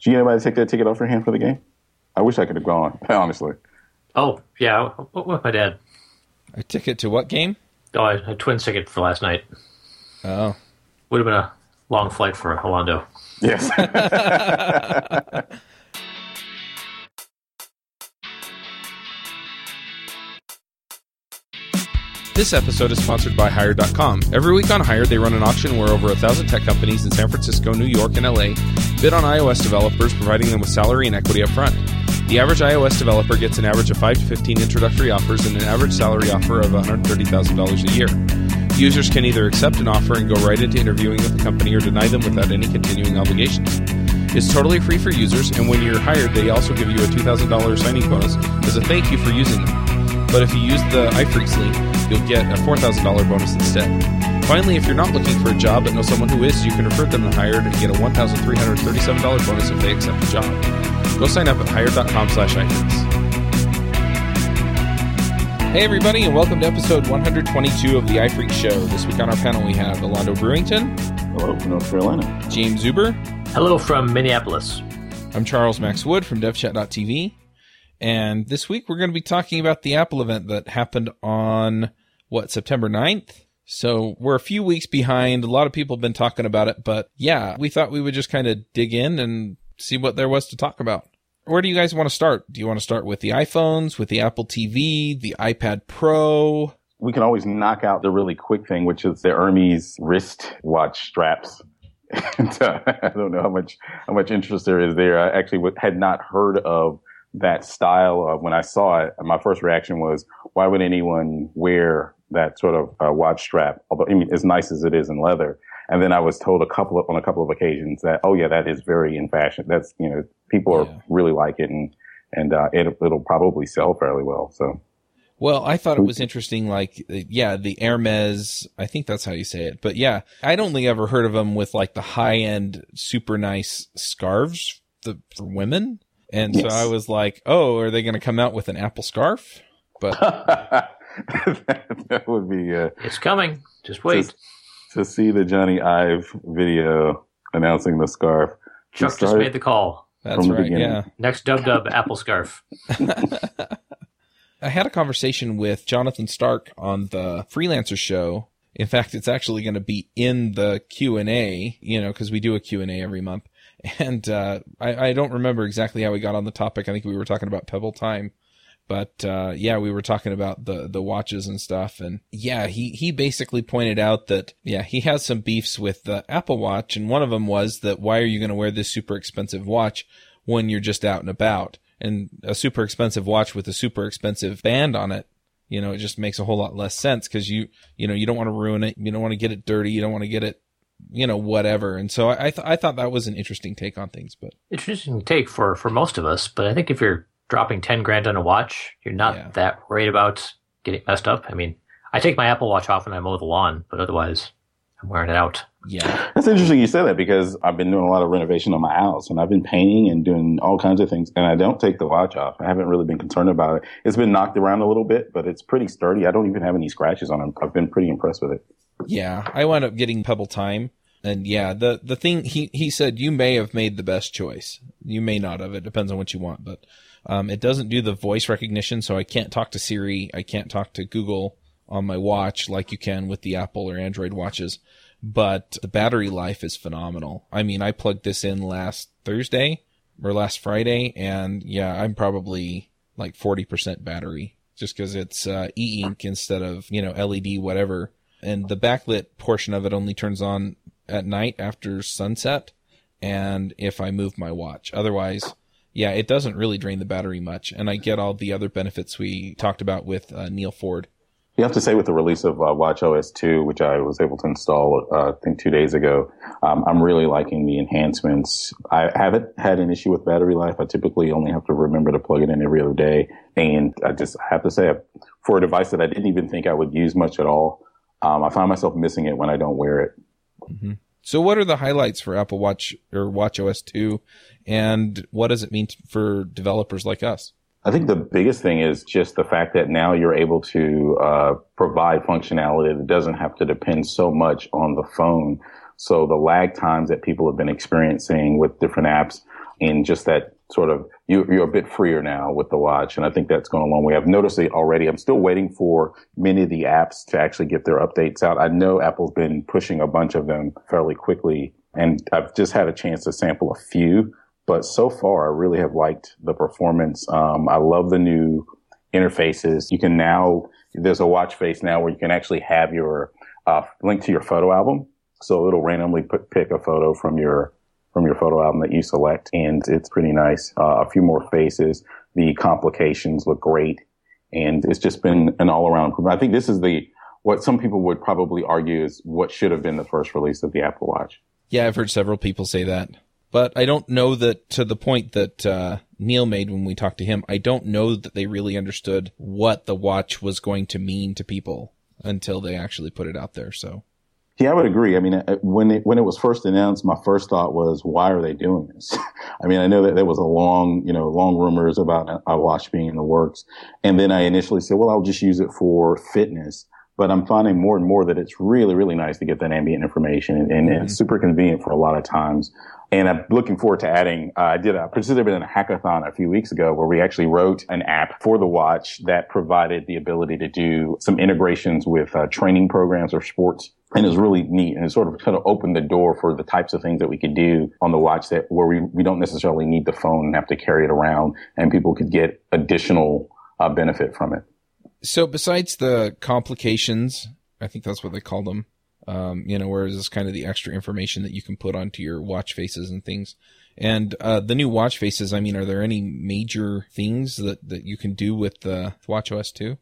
Did you get anybody to take that ticket off your hand for the game? I wish I could have gone, honestly. Oh, yeah, What with my dad. A ticket to what game? Oh, a twin ticket for last night. Oh. Would have been a long flight for Orlando. Yes. This episode is sponsored by Hired.com. Every week on Hired, they run an auction where over a thousand tech companies in San Francisco, New York, and LA bid on iOS developers, providing them with salary and equity up front. The average iOS developer gets an average of 5 to 15 introductory offers and an average salary offer of $130,000 a year. Users can either accept an offer and go right into interviewing with the company or deny them without any continuing obligations. It's totally free for users, and when you're hired, they also give you a $2,000 signing bonus as a thank you for using them. But if you use the iPhreaks link, you'll get a $4,000 bonus instead. Finally, if you're not looking for a job but know someone who is, you can refer them to Hired and get a $1,337 bonus if they accept a job. Go sign up at hired.com slash iPhreaks. Hey everybody, and welcome to episode 122 of the iPhreaks Show. This week on our panel we have Alondo Brewington. Hello from North Carolina. Jaim Zuber. Hello from Minneapolis. I'm Charles Max Wood from DevChat.tv. And this week we're going to be talking about the Apple event that happened on what, September 9th? So we're a few weeks behind. A lot of people have been talking about it, but yeah, we thought we would just kind of dig in and see what there was to talk about. Where do you guys want to start? Do you want to start with the iPhones, with the Apple TV, the iPad Pro? We can always knock out the really quick thing, which is the Hermès wrist watch straps. and, uh, I don't know how much how much interest there is there. I actually had not heard of that style of when I saw it, my first reaction was, why would anyone wear that sort of uh, watch strap? Although, I mean, as nice as it is in leather. And then I was told a couple of, on a couple of occasions that, oh yeah, that is very in fashion. That's, you know, people are Yeah. really like it and, and, uh, it, it'll probably sell fairly well. So Well, I thought it was interesting. Like, yeah, the Hermès, I think that's how you say it. But yeah, I'd only ever heard of them with like the high end, super nice scarves the, for women. And Yes. so I was like, oh, are they going to come out with an Apple scarf? But that would be, uh, It's coming. Just wait. to, to see the Jony Ive video announcing the scarf. Chuck just made the call. that's From the right. beginning. Yeah. Next dub dub Apple scarf. I had a conversation with Jonathan Stark on the freelancer show. In fact, it's actually going to be in the Q and A, you know, because we do a Q and A every month. And uh, I, I don't remember exactly how we got on the topic. I think we were talking about Pebble Time, but uh, yeah, we were talking about the the watches and stuff. And yeah, he he basically pointed out that yeah, he has some beefs with the Apple Watch, and one of them was that why are you going to wear this super expensive watch when you're just out and about? And a super expensive watch with a super expensive band on it you know, it just makes a whole lot less sense because you, you know, you don't want to ruin it. You don't want to get it dirty. You don't want to get it, you know, whatever. And so I, I, th- I thought that was an interesting take on things, but Interesting take for, for most of us, but I think if you're dropping 10 grand on a watch, you're not Yeah. that worried about getting messed up. I mean, I take my Apple Watch off when I mow the lawn, but otherwise, I'm wearing it out. yeah, That's interesting you say that because I've been doing a lot of renovation on my house and I've been painting and doing all kinds of things and I don't take the watch off. I haven't really been concerned about it. It's been knocked around a little bit, but it's pretty sturdy. I don't even have any scratches on it. I've been pretty impressed with it. Yeah. I wound up getting Pebble Time. And yeah, the, the thing he, he said, you may have made the best choice. You may not have. It depends on what you want, but, um, it doesn't do the voice recognition. So I can't talk to Siri. I can't talk to Google on my watch like you can with the Apple or Android watches. But the battery life is phenomenal. I mean, I plugged this in last Thursday or last Friday and yeah, I'm probably like 40% battery just cause it's, uh, e-ink instead of, you know, LED, whatever. And the backlit portion of it only turns on at night after sunset. And if I move my watch, otherwise, yeah, it doesn't really drain the battery much. And I get all the other benefits we talked about with uh, Neal Ford. You have to say with the release of uh, WatchOS 2, which I was able to install, uh, I think two days ago, um, I'm really liking the enhancements. I haven't had an issue with battery life. I typically only have to remember to plug it in every other day. And I just have to say, for a device that I didn't even think I would use much at all, um, I find myself missing it when I don't wear it. So what are the highlights for Apple Watch or Watch OS 2 and what does it mean t- for developers like us? I think the biggest thing is just the fact that now you're able to uh, provide functionality that doesn't have to depend so much on the phone. So the lag times that people have been experiencing with different apps, in just that sort of you, you're a bit freer now with the watch, and I think that's gone a long way. I've noticed it already. I'm still waiting for many of the apps to actually get their updates out. I know Apple's been pushing a bunch of them fairly quickly, and I've just had a chance to sample a few. But so far, I really have liked the performance. Um, I love the new interfaces. You can now there's a watch face now where you can actually have your uh, link to your photo album. So it'll randomly pick a photo from your from your photo album that you select, and it's pretty nice. Uh, a few more faces. The complications look great, and it's just been an all around improvement. I think this is the what some people would probably argue is what should have been the first release of the Apple Watch. Yeah, I've heard several people say that, but I don't know that to the point that uh, Neal made when we talked to him. I don't know that they really understood what the watch was going to mean to people until they actually put it out there. So yeah, I would agree. I mean, uh, when it, when it was first announced, my first thought was, why are they doing this? I mean, I know that there was a long, you know, long rumors about a watch being in the works. And then I initially said, well, I'll just use it for fitness. But I'm finding more and more that it's really, really nice to get that ambient information and, and mm-hmm. it's super convenient for a lot of times. And I'm looking forward to adding, uh, I did a, participated in a hackathon a few weeks ago where we actually wrote an app for the watch that provided the ability to do some integrations with uh, training programs or sports. And it was really neat. And it sort of kind of opened the door for the types of things that we could do on the watch that where we, we don't necessarily need the phone and have to carry it around and people could get additional uh, benefit from it. So besides the complications, I think that's what they call them, um, you know, whereas it's kind of the extra information that you can put onto your watch faces and things. And uh, the new watch faces, I mean, are there any major things that, that you can do with the Watch OS 2?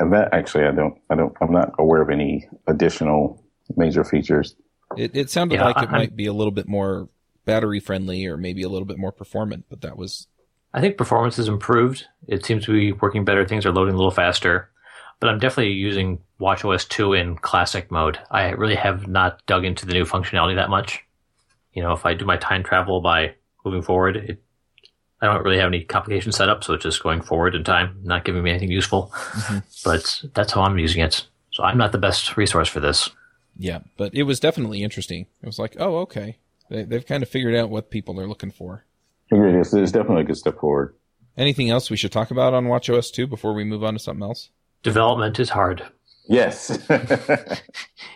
And that actually, I don't, I don't, I'm not aware of any additional major features. It, it sounded yeah, like it I, might be a little bit more battery friendly or maybe a little bit more performant, but that was. I think performance has improved. It seems to be working better. Things are loading a little faster but I'm definitely using WatchOS 2 in classic mode. I really have not dug into the new functionality that much. You know, if I do my time travel by moving forward, it, I don't really have any complication set up, so it's just going forward in time, not giving me anything useful. Mm-hmm. But that's how I'm using it. So I'm not the best resource for this. Yeah, but it was definitely interesting. It was like, oh, okay. They, have kind of figured out what people are looking for. It's, it's definitely a good step forward. Anything else we should talk about on WatchOS 2 before we move on to something else? development is hard. Yes.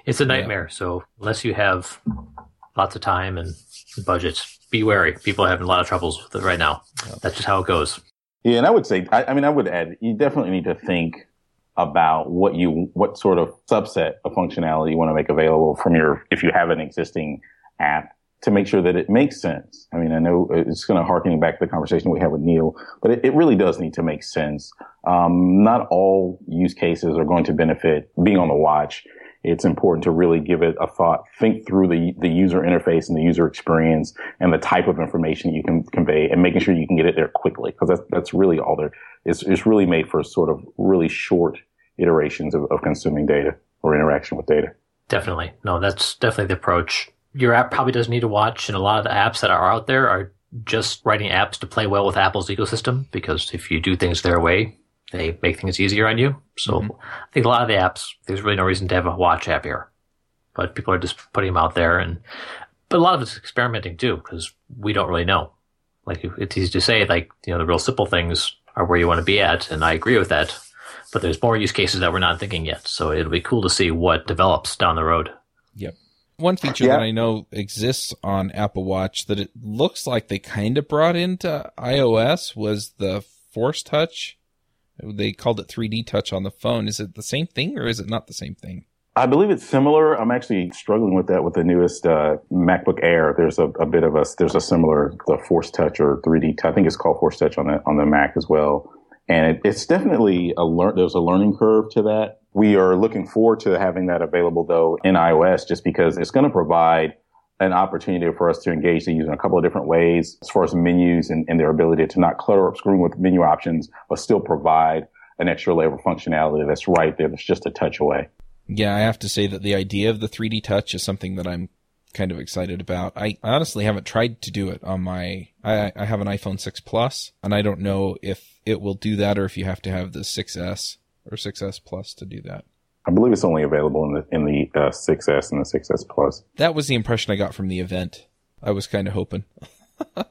it's a nightmare. Yeah. So unless you have lots of time and budgets, be wary. People are having a lot of troubles with it right now. That's just how it goes. Yeah, and I would say, I, I mean, I would add, you definitely need to think about what you, what sort of subset of functionality you want to make available from your, if you have an existing app to make sure that it makes sense. I mean, I know it's going to harken back to the conversation we had with Neal, but it, it really does need to make sense. Um, not all use cases are going to benefit being on the watch. It's important to really give it a thought, think through the, the user interface and the user experience and the type of information you can convey and making sure you can get it there quickly. Cause that's, that's really all there is. It's really made for sort of really short iterations of, of consuming data or interaction with data. Definitely. No, that's definitely the approach your app probably doesn't need to watch, and a lot of the apps that are out there are just writing apps to play well with Apple's ecosystem because if you do things their way, they make things easier on you. So mm-hmm. I think a lot of the apps, there's really no reason to have a watch app here, but people are just putting them out there, and but a lot of it's experimenting too because we don't really know. Like it's easy to say, like you know, the real simple things are where you want to be at, and I agree with that. But there's more use cases that we're not thinking yet, so it'll be cool to see what develops down the road. One feature yeah. that I know exists on Apple Watch that it looks like they kind of brought into iOS was the Force Touch. They called it 3D Touch on the phone. Is it the same thing or is it not the same thing? I believe it's similar. I'm actually struggling with that with the newest uh, MacBook Air. There's a, a, bit of a there's a similar the Force Touch or 3D. I think it's called Force Touch on the on the Mac as well. And it, it's definitely a learn. There's a learning curve to that. We are looking forward to having that available though in iOS just because it's going to provide an opportunity for us to engage the user in a couple of different ways as far as menus and, and their ability to not clutter up screen with menu options, but still provide an extra layer of functionality that's right there. That's just a touch away. Yeah, I have to say that the idea of the 3D touch is something that I'm kind of excited about. I honestly haven't tried to do it on my, I, I have an iPhone 6 Plus and I don't know if it will do that or if you have to have the 6S or 6S Plus to do that. I believe it's only available in the in the uh, 6S and the 6S Plus. That was the impression I got from the event. I was kind of hoping.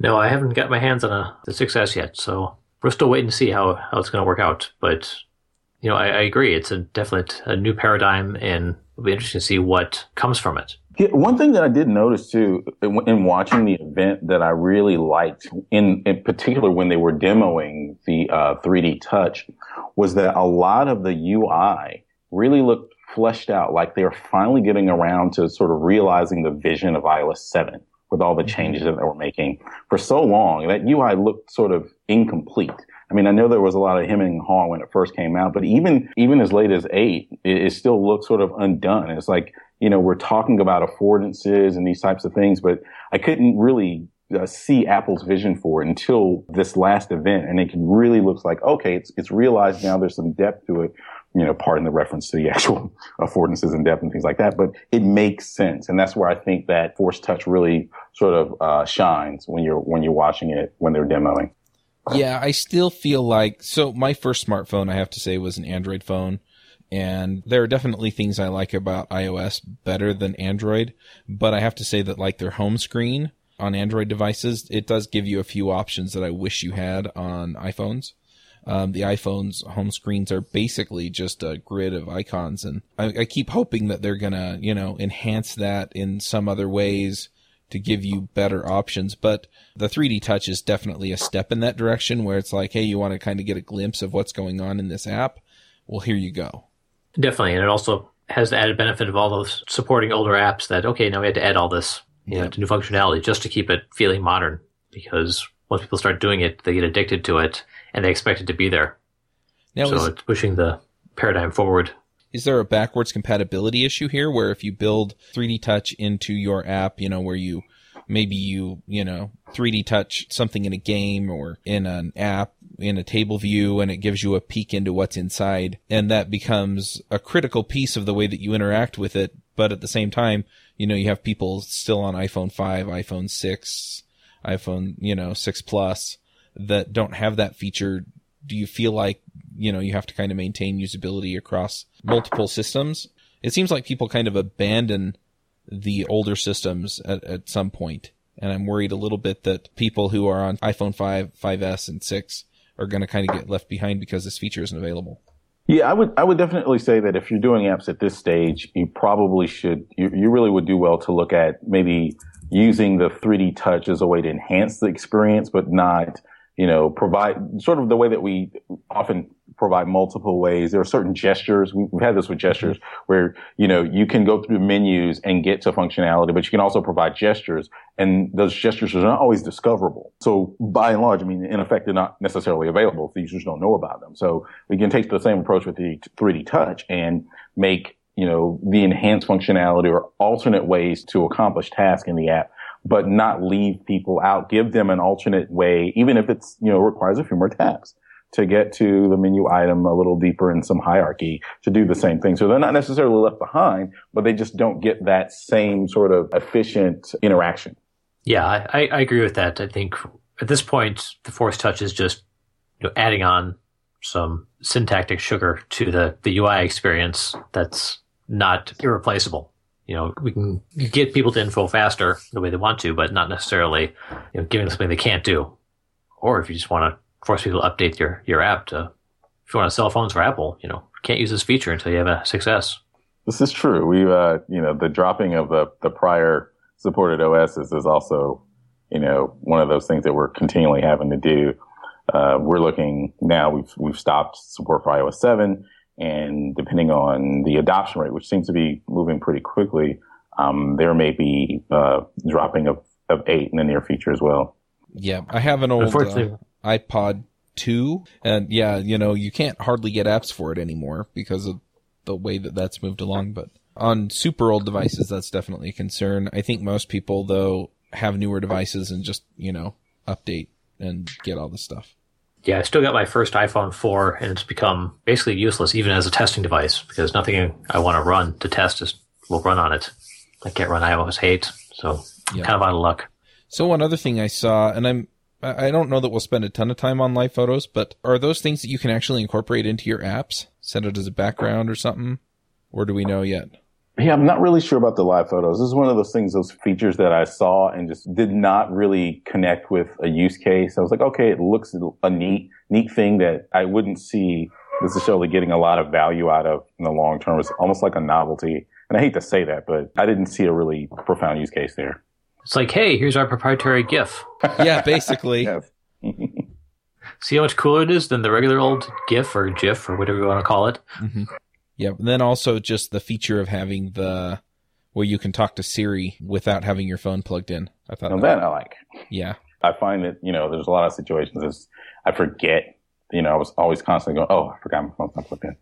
No, I haven't got my hands on a the 6S yet, so we're still waiting to see how, how it's going to work out. But you know, I, I agree. It's a definite a new paradigm, and it'll be interesting to see what comes from it. Yeah, one thing that I did notice too in, in watching the event that I really liked, in, in particular when they were demoing the uh, 3D Touch, was that a lot of the UI really looked fleshed out, like they're finally getting around to sort of realizing the vision of iOS 7 with all the changes that they were making. For so long, that UI looked sort of incomplete. I mean, I know there was a lot of hemming and hawing when it first came out, but even even as late as eight, it, it still looks sort of undone. It's like you know we're talking about affordances and these types of things, but I couldn't really uh, see Apple's vision for it until this last event, and it really looks like okay, it's it's realized now. There's some depth to it. You know, pardon the reference to the actual affordances and depth and things like that, but it makes sense, and that's where I think that Force Touch really sort of uh, shines when you're when you're watching it when they're demoing. Yeah, I still feel like so. My first smartphone, I have to say, was an Android phone. And there are definitely things I like about iOS better than Android, but I have to say that like their home screen on Android devices, it does give you a few options that I wish you had on iPhones. Um, the iPhone's home screens are basically just a grid of icons, and I, I keep hoping that they're gonna, you know, enhance that in some other ways to give you better options. But the 3D touch is definitely a step in that direction where it's like, hey, you want to kind of get a glimpse of what's going on in this app? Well, here you go. Definitely. And it also has the added benefit of all those supporting older apps that, okay, now we had to add all this you know, to new functionality just to keep it feeling modern because once people start doing it, they get addicted to it and they expect it to be there. Now, so is, it's pushing the paradigm forward. Is there a backwards compatibility issue here where if you build 3D touch into your app, you know, where you maybe you, you know, 3D touch something in a game or in an app in a table view and it gives you a peek into what's inside and that becomes a critical piece of the way that you interact with it. But at the same time, you know, you have people still on iPhone 5, iPhone 6, iPhone, you know, 6 Plus that don't have that feature. Do you feel like, you know, you have to kind of maintain usability across multiple systems? It seems like people kind of abandon the older systems at, at some point. And I'm worried a little bit that people who are on iPhone 5, 5S, and 6 are going to kind of get left behind because this feature isn't available. Yeah, I would I would definitely say that if you're doing apps at this stage, you probably should you, you really would do well to look at maybe using the 3D touch as a way to enhance the experience, but not you know, provide sort of the way that we often provide multiple ways. There are certain gestures. We've had this with gestures mm-hmm. where, you know, you can go through menus and get to functionality, but you can also provide gestures and those gestures are not always discoverable. So by and large, I mean, in effect, they're not necessarily available. If the users don't know about them. So we can take the same approach with the 3D touch and make, you know, the enhanced functionality or alternate ways to accomplish tasks in the app but not leave people out. Give them an alternate way, even if it's, you know, requires a few more taps to get to the menu item a little deeper in some hierarchy to do the same thing. So they're not necessarily left behind, but they just don't get that same sort of efficient interaction. Yeah, I, I agree with that. I think at this point, the Force Touch is just you know, adding on some syntactic sugar to the, the UI experience that's not irreplaceable you know, we can get people to info faster the way they want to, but not necessarily, you know, giving them something they can't do. Or if you just want to force people to update your, your app to, if you want to sell phones for Apple, you know, can't use this feature until you have a 6S. This is true. We, uh, you know, the dropping of the, the prior supported OSs is also, you know, one of those things that we're continually having to do. Uh, we're looking now, we've, we've stopped support for iOS 7 and depending on the adoption rate, which seems to be moving pretty quickly, um, there may be uh, dropping of, of eight in the near future as well. Yeah, I have an old uh, iPod 2, and yeah, you know, you can't hardly get apps for it anymore because of the way that that's moved along. But on super old devices, that's definitely a concern. I think most people, though, have newer devices and just, you know, update and get all the stuff yeah, I still got my first iPhone 4 and it's become basically useless even as a testing device because nothing I want to run to test is, will run on it. I can't run iOS 8, so yeah. kind of out of luck. So one other thing I saw, and I'm, I don't know that we'll spend a ton of time on live photos, but are those things that you can actually incorporate into your apps? Set it as a background or something? Or do we know yet? Yeah, I'm not really sure about the live photos. This is one of those things, those features that I saw and just did not really connect with a use case. I was like, okay, it looks a neat, neat thing that I wouldn't see necessarily getting a lot of value out of in the long term. It's almost like a novelty. And I hate to say that, but I didn't see a really profound use case there. It's like, hey, here's our proprietary GIF. yeah, basically. See how much cooler it is than the regular old GIF or GIF or whatever you want to call it. Mm-hmm. Yeah, and then also just the feature of having the where you can talk to Siri without having your phone plugged in. I thought that, that I like. Yeah, I find that you know there's a lot of situations I forget. You know, I was always constantly going, "Oh, I forgot my phone's not plugged in."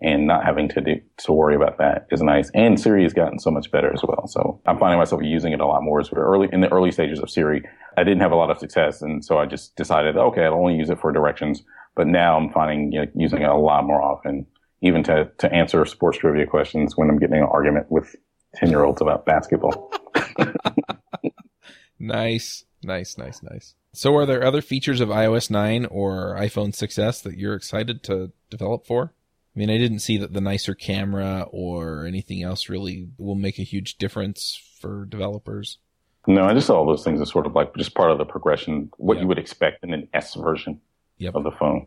and not having to do to worry about that is nice. And Siri has gotten so much better as well. So I'm finding myself using it a lot more. As early in the early stages of Siri, I didn't have a lot of success, and so I just decided, okay, I'll only use it for directions. But now I'm finding you know, using it a lot more often, even to to answer sports trivia questions when I'm getting an argument with ten year olds about basketball. nice, nice, nice, nice. So, are there other features of iOS 9 or iPhone 6s that you're excited to develop for? I mean, I didn't see that the nicer camera or anything else really will make a huge difference for developers. No, I just saw all those things as sort of like just part of the progression, what yep. you would expect in an S version yep. of the phone.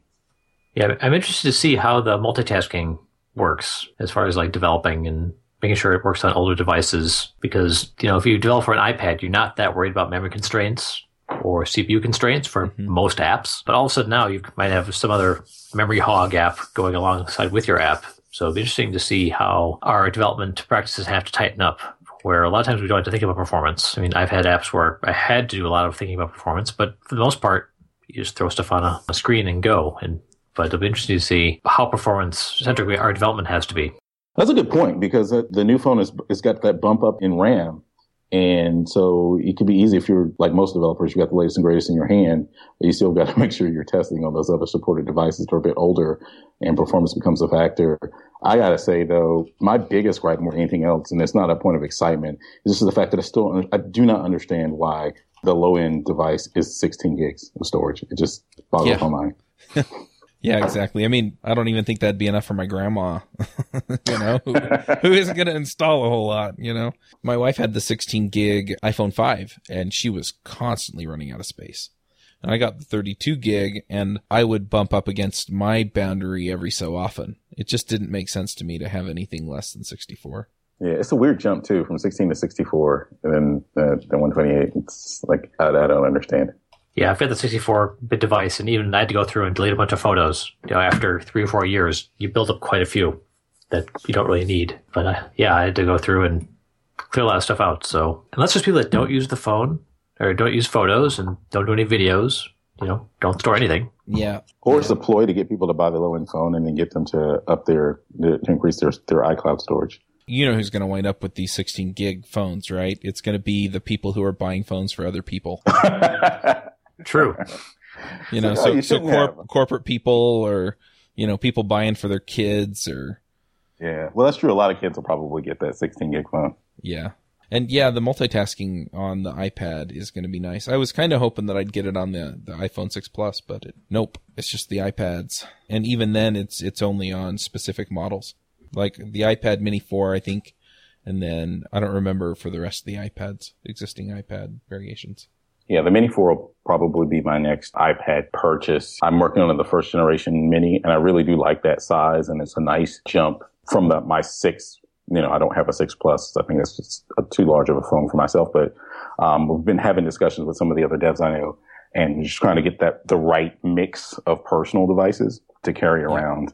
Yeah, I'm interested to see how the multitasking works as far as like developing and making sure it works on older devices. Because, you know, if you develop for an iPad, you're not that worried about memory constraints or CPU constraints for mm-hmm. most apps. But all of a sudden now you might have some other memory hog app going alongside with your app. So it'll be interesting to see how our development practices have to tighten up. Where a lot of times we don't have to think about performance. I mean, I've had apps where I had to do a lot of thinking about performance, but for the most part, you just throw stuff on a, a screen and go. And but it'll be interesting to see how performance centric our development has to be. That's a good point because the new phone has, has got that bump up in RAM and so it could be easy if you're like most developers, you got the latest and greatest in your hand, but you still got to make sure you're testing on those other supported devices that are a bit older and performance becomes a factor. I gotta say though, my biggest gripe more than anything else, and it's not a point of excitement, is just the fact that I still, I do not understand why the low end device is 16 gigs of storage. It just boggles yeah. my mind. Yeah, exactly. I mean, I don't even think that'd be enough for my grandma, you know, who, who isn't going to install a whole lot, you know. My wife had the 16 gig iPhone 5 and she was constantly running out of space. And I got the 32 gig and I would bump up against my boundary every so often. It just didn't make sense to me to have anything less than 64. Yeah, it's a weird jump too, from 16 to 64 and then uh, the 128. It's like, I, I don't understand. Yeah, I've got the 64 bit device, and even I had to go through and delete a bunch of photos. You know, after three or four years, you build up quite a few that you don't really need. But uh, yeah, I had to go through and clear a lot of stuff out. So unless there's people that don't use the phone or don't use photos and don't do any videos, you know, don't store anything. Yeah. Or it's a ploy to get people to buy the low end phone and then get them to up their to increase their their iCloud storage. You know who's going to wind up with these 16 gig phones, right? It's going to be the people who are buying phones for other people. True. you know, oh, so, so cor- corporate people or, you know, people buying for their kids or. Yeah. Well, that's true. A lot of kids will probably get that 16 gig phone. Yeah. And yeah, the multitasking on the iPad is going to be nice. I was kind of hoping that I'd get it on the, the iPhone 6 Plus, but it, nope, it's just the iPads. And even then, it's it's only on specific models, like the iPad Mini 4, I think, and then I don't remember for the rest of the iPads, existing iPad variations. Yeah, the Mini 4 will probably be my next iPad purchase. I'm working on the first generation Mini, and I really do like that size, and it's a nice jump from the, my 6. You know, I don't have a 6 Plus. I think that's just a, too large of a phone for myself, but um, we've been having discussions with some of the other devs I know, and just trying to get that the right mix of personal devices to carry around.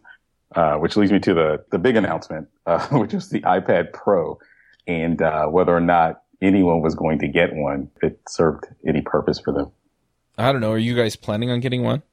Uh, which leads me to the the big announcement, uh, which is the iPad Pro, and uh, whether or not anyone was going to get one if it served any purpose for them. I don't know. Are you guys planning on getting one?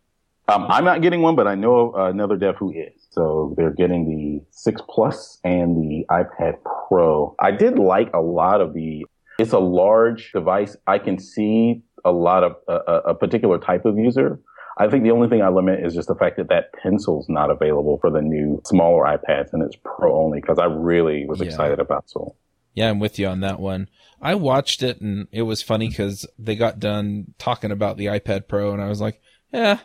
Um, I'm not getting one, but I know another dev who is. So they're getting the 6 Plus and the iPad Pro. I did like a lot of the, it's a large device. I can see a lot of a, a particular type of user. I think the only thing I limit is just the fact that that pencil's not available for the new smaller iPads and it's Pro only because I really was yeah. excited about Soul. Yeah, I'm with you on that one. I watched it and it was funny because they got done talking about the iPad Pro and I was like, yeah,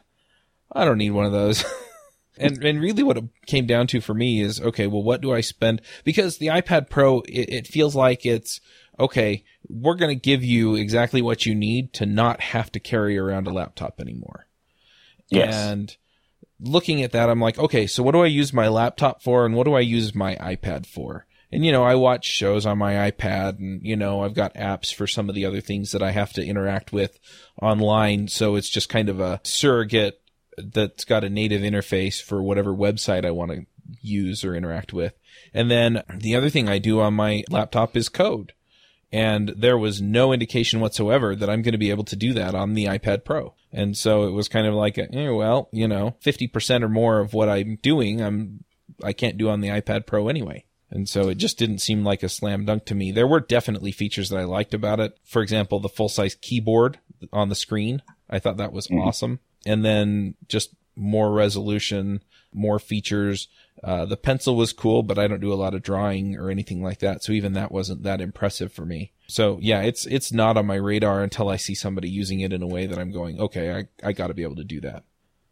I don't need one of those. and and really what it came down to for me is okay, well, what do I spend? Because the iPad Pro, it, it feels like it's okay. We're going to give you exactly what you need to not have to carry around a laptop anymore. Yes. And looking at that, I'm like, okay, so what do I use my laptop for, and what do I use my iPad for? And you know, I watch shows on my iPad and you know, I've got apps for some of the other things that I have to interact with online. So it's just kind of a surrogate that's got a native interface for whatever website I want to use or interact with. And then the other thing I do on my laptop is code. And there was no indication whatsoever that I'm going to be able to do that on the iPad Pro. And so it was kind of like, eh, well, you know, 50% or more of what I'm doing, I'm, I can't do on the iPad Pro anyway. And so it just didn't seem like a slam dunk to me. There were definitely features that I liked about it. For example, the full size keyboard on the screen. I thought that was mm-hmm. awesome. And then just more resolution, more features. Uh, the pencil was cool, but I don't do a lot of drawing or anything like that. So even that wasn't that impressive for me. So yeah, it's, it's not on my radar until I see somebody using it in a way that I'm going, okay, I, I gotta be able to do that.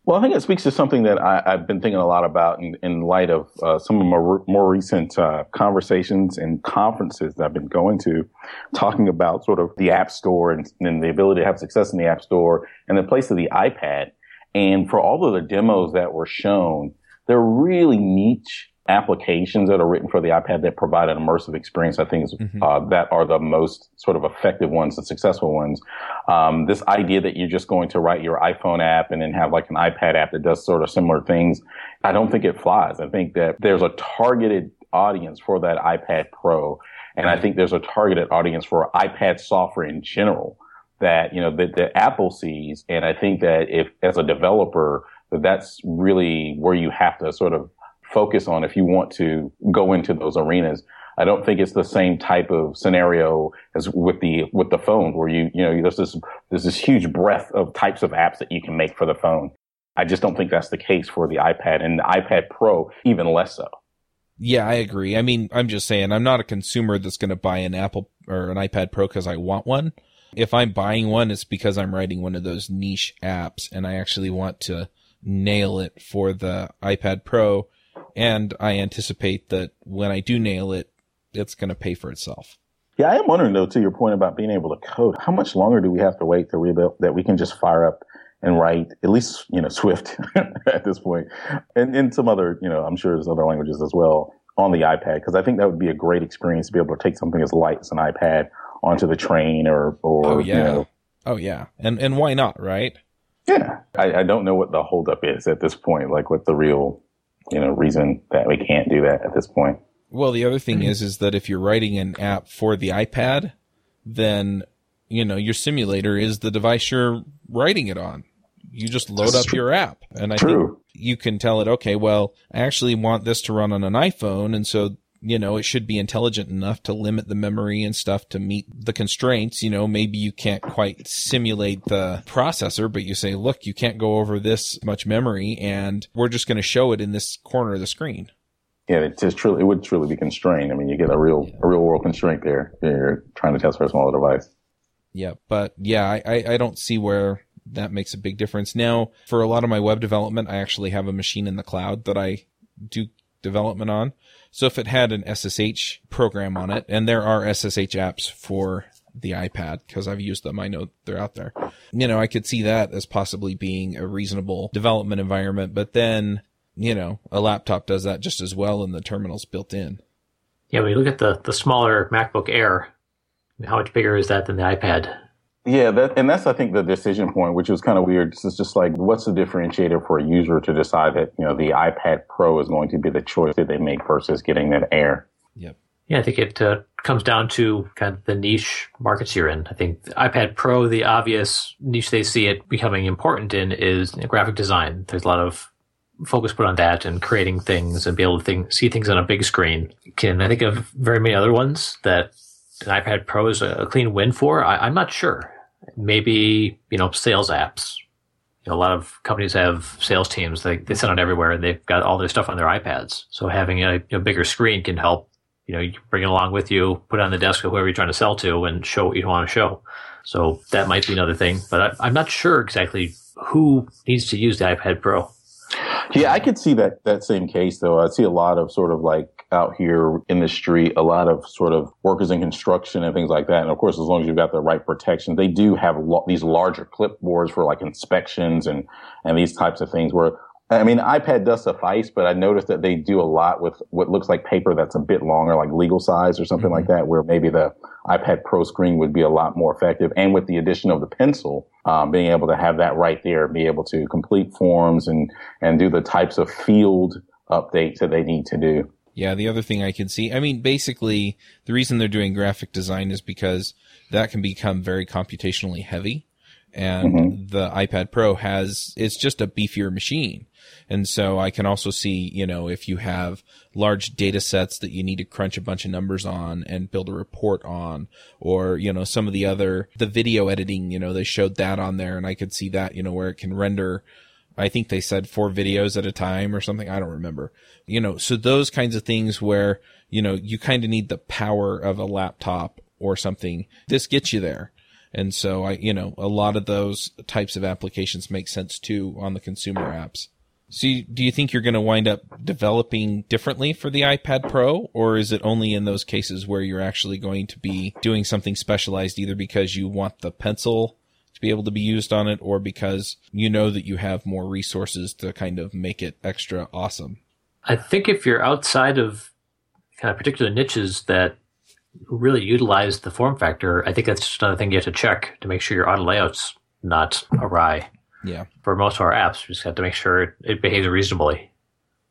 Well, I think it speaks to something that I, have been thinking a lot about in, in light of uh, some of my more, more recent uh, conversations and conferences that I've been going to, talking about sort of the App Store and, and the ability to have success in the App Store and the place of the iPad. And for all of the demos that were shown, they're really niche applications that are written for the iPad that provide an immersive experience, I think is, mm-hmm. uh, that are the most sort of effective ones, the successful ones. Um, this idea that you're just going to write your iPhone app and then have like an iPad app that does sort of similar things, I don't think it flies. I think that there's a targeted audience for that iPad Pro. And I think there's a targeted audience for iPad software in general that, you know, that, that Apple sees. And I think that if, as a developer, that that's really where you have to sort of focus on if you want to go into those arenas. I don't think it's the same type of scenario as with the with the phone where you you know there's this there's this huge breadth of types of apps that you can make for the phone. I just don't think that's the case for the iPad and the iPad Pro even less so. Yeah, I agree. I mean, I'm just saying I'm not a consumer that's going to buy an Apple or an iPad Pro because I want one. If I'm buying one, it's because I'm writing one of those niche apps and I actually want to nail it for the iPad Pro and I anticipate that when I do nail it, it's going to pay for itself. Yeah, I am wondering though, to your point about being able to code, how much longer do we have to wait to rebuild that we can just fire up and write at least, you know, Swift at this point and in some other, you know, I'm sure there's other languages as well on the iPad. Cause I think that would be a great experience to be able to take something as light as an iPad onto the train or, or, oh, yeah. you know. Oh yeah. And, and why not? Right. Yeah. I, I don't know what the holdup is at this point, like what the real you know, reason that we can't do that at this point. Well, the other thing mm-hmm. is, is that if you're writing an app for the iPad, then, you know, your simulator is the device you're writing it on. You just load up your app. And I True. think you can tell it, okay, well, I actually want this to run on an iPhone. And so you know, it should be intelligent enough to limit the memory and stuff to meet the constraints. You know, maybe you can't quite simulate the processor, but you say, look, you can't go over this much memory and we're just going to show it in this corner of the screen. Yeah, it just truly, it would truly be constrained. I mean, you get a real, yeah. a real world constraint there. You're trying to test for a smaller device. Yeah, but yeah, I, I don't see where that makes a big difference. Now, for a lot of my web development, I actually have a machine in the cloud that I do development on. So if it had an SSH program on it, and there are SSH apps for the iPad because I've used them. I know they're out there. You know, I could see that as possibly being a reasonable development environment, but then, you know, a laptop does that just as well and the terminal's built in. Yeah, when you look at the, the smaller MacBook Air, how much bigger is that than the iPad? Yeah, that, and that's I think the decision point, which was kind of weird. It's just like, what's the differentiator for a user to decide that you know the iPad Pro is going to be the choice that they make versus getting that Air? Yep. Yeah, I think it uh, comes down to kind of the niche markets you're in. I think the iPad Pro, the obvious niche they see it becoming important in is graphic design. There's a lot of focus put on that and creating things and be able to think, see things on a big screen. Can I think of very many other ones that an iPad Pro is a clean win for? I, I'm not sure maybe you know sales apps. You know, a lot of companies have sales teams. They they send out everywhere, and they've got all their stuff on their iPads. So having a, a bigger screen can help. You know, you bring it along with you, put it on the desk of whoever you're trying to sell to, and show what you want to show. So that might be another thing, but I, I'm not sure exactly who needs to use the iPad Pro. Yeah, I could see that that same case though. I see a lot of sort of like out here in the street, a lot of sort of workers in construction and things like that. And of course, as long as you've got the right protection, they do have lo- these larger clipboards for like inspections and and these types of things where I mean, iPad does suffice, but I noticed that they do a lot with what looks like paper that's a bit longer, like legal size or something mm-hmm. like that, where maybe the iPad Pro screen would be a lot more effective. And with the addition of the pencil, um, being able to have that right there, be able to complete forms and, and do the types of field updates that they need to do. Yeah, the other thing I can see, I mean, basically, the reason they're doing graphic design is because that can become very computationally heavy. And mm-hmm. the iPad Pro has, it's just a beefier machine. And so I can also see, you know, if you have large data sets that you need to crunch a bunch of numbers on and build a report on, or, you know, some of the other, the video editing, you know, they showed that on there and I could see that, you know, where it can render, I think they said four videos at a time or something. I don't remember, you know, so those kinds of things where, you know, you kind of need the power of a laptop or something. This gets you there. And so I, you know, a lot of those types of applications make sense too on the consumer apps. So, you, do you think you're going to wind up developing differently for the iPad Pro, or is it only in those cases where you're actually going to be doing something specialized, either because you want the pencil to be able to be used on it, or because you know that you have more resources to kind of make it extra awesome? I think if you're outside of kind of particular niches that really utilize the form factor, I think that's just another thing you have to check to make sure your auto layout's not awry. Yeah. For most of our apps, we just have to make sure it, it behaves reasonably.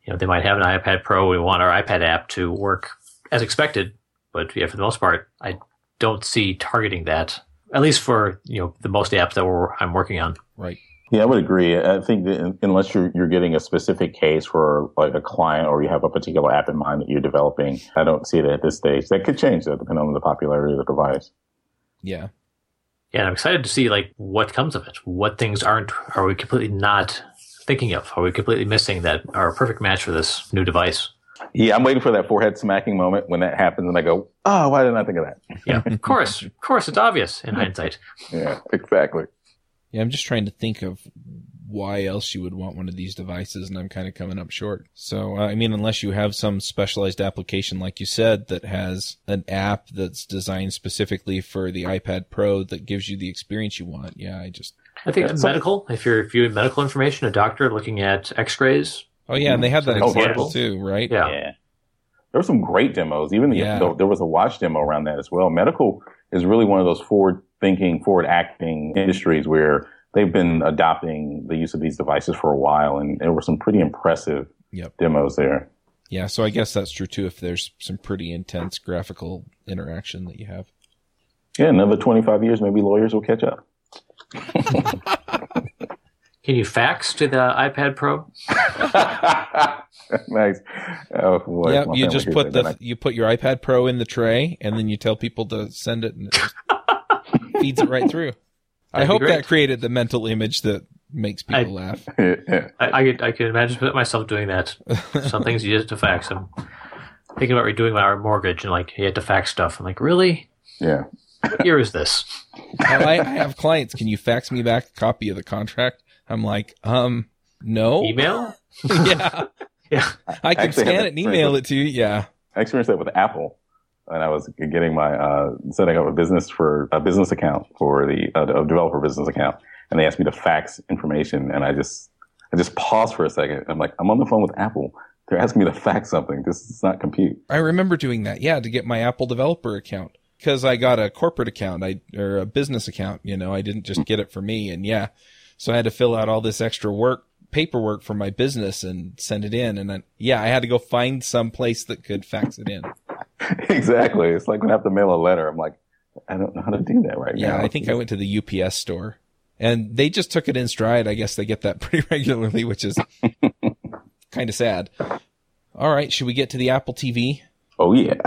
You know, they might have an iPad Pro. We want our iPad app to work as expected, but yeah, for the most part, I don't see targeting that. At least for you know the most apps that we're, I'm working on. Right. Yeah, I would agree. I think that unless you're you're getting a specific case for like a client or you have a particular app in mind that you're developing, I don't see it at this stage. That could change though, depending on the popularity of the device. Yeah. Yeah, and I'm excited to see like what comes of it. What things aren't are we completely not thinking of? Are we completely missing that are a perfect match for this new device? Yeah, I'm waiting for that forehead smacking moment when that happens, and I go, "Oh, why didn't I think of that?" yeah, of course, of course, it's obvious in hindsight. Yeah, exactly. Yeah, I'm just trying to think of why else you would want one of these devices, and I'm kind of coming up short. So, I mean, unless you have some specialized application, like you said, that has an app that's designed specifically for the iPad Pro that gives you the experience you want. Yeah, I just. I think yeah, medical. If you're viewing medical information, a doctor looking at X-rays. Oh yeah, and they had that example too, right? Yeah. yeah. There were some great demos. Even the, yeah. the, there was a watch demo around that as well. Medical is really one of those forward thinking, forward acting industries where they've been adopting the use of these devices for a while, and there were some pretty impressive yep. demos there. Yeah, so I guess that's true too. If there's some pretty intense graphical interaction that you have. Yeah, another 25 years, maybe lawyers will catch up. Can you fax to the iPad Pro? nice. Oh, boy, yeah, you just put the you put your iPad Pro in the tray, and then you tell people to send it, and it feeds it right through. I hope that created the mental image that makes people I, laugh. I, I, I can imagine myself doing that. Some things you just to fax. I'm thinking about redoing my mortgage and like you had to fax stuff. I'm like, really? Yeah. Here is this. I, I have clients. Can you fax me back a copy of the contract? I'm like, um, no. Email? yeah. yeah. I can scan it and email it to you. Yeah. I experienced that with Apple and I was getting my uh, setting up a business for a business account for the uh, a developer business account, and they asked me to fax information, and I just I just paused for a second. I'm like, I'm on the phone with Apple. They're asking me to fax something. This is not compute. I remember doing that. Yeah, to get my Apple developer account because I got a corporate account, I or a business account. You know, I didn't just get it for me, and yeah, so I had to fill out all this extra work paperwork for my business and send it in. And then, yeah, I had to go find some place that could fax it in. exactly. It's like when I have to mail a letter. I'm like, I don't know how to do that right yeah, now. Yeah, I think I went to the UPS store and they just took it in stride. I guess they get that pretty regularly, which is kind of sad. All right. Should we get to the Apple TV? Oh, yeah.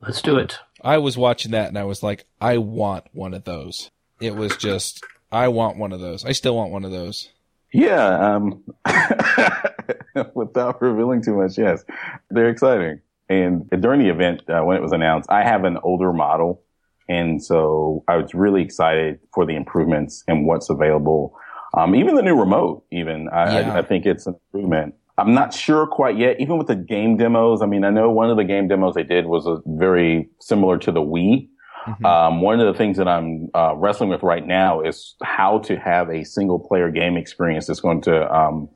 Let's do it. I was watching that and I was like, I want one of those. It was just, I want one of those. I still want one of those. Yeah. Um, without revealing too much, yes. They're exciting. And during the event, uh, when it was announced, I have an older model. And so I was really excited for the improvements and what's available. Um, even the new remote, even I, yeah. I, I, think it's an improvement I'm not sure quite yet. Even with the game demos, I mean, I know one of the game demos they did was a very similar to the Wii. Mm-hmm. Um, one of the things that I'm uh, wrestling with right now is how to have a single player game experience that's going to um,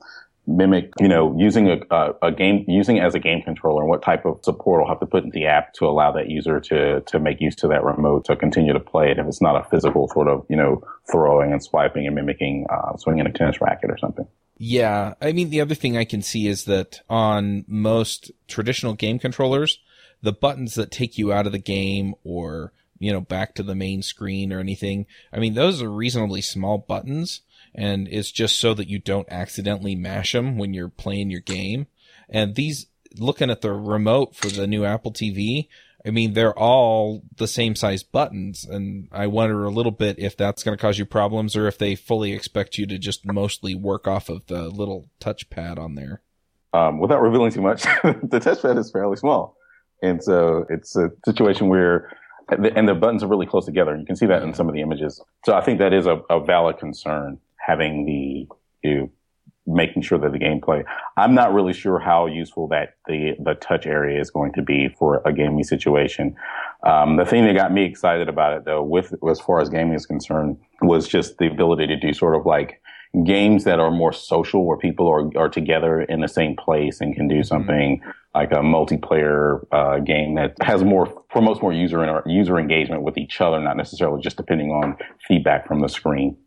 mimic, you know, using a, a, a, game, using it as a game controller and what type of support I'll have to put in the app to allow that user to, to make use to that remote to continue to play it if it's not a physical sort of, you know, throwing and swiping and mimicking, uh, swinging a tennis racket or something. Yeah. I mean, the other thing I can see is that on most traditional game controllers, the buttons that take you out of the game or, you know, back to the main screen or anything, I mean, those are reasonably small buttons and it's just so that you don't accidentally mash them when you're playing your game. And these, looking at the remote for the new Apple TV, I mean, they're all the same size buttons. And I wonder a little bit if that's going to cause you problems or if they fully expect you to just mostly work off of the little touchpad on there. Um, without revealing too much, the touchpad is fairly small. And so it's a situation where and the buttons are really close together. You can see that in some of the images. So I think that is a, a valid concern having the you know, making sure that the gameplay. I'm not really sure how useful that the the touch area is going to be for a gaming situation. Um, the thing that got me excited about it, though, with as far as gaming is concerned, was just the ability to do sort of like games that are more social, where people are are together in the same place and can do mm-hmm. something mm-hmm. like a multiplayer uh, game that has more promotes more user user engagement with each other, not necessarily just depending on feedback from the screen.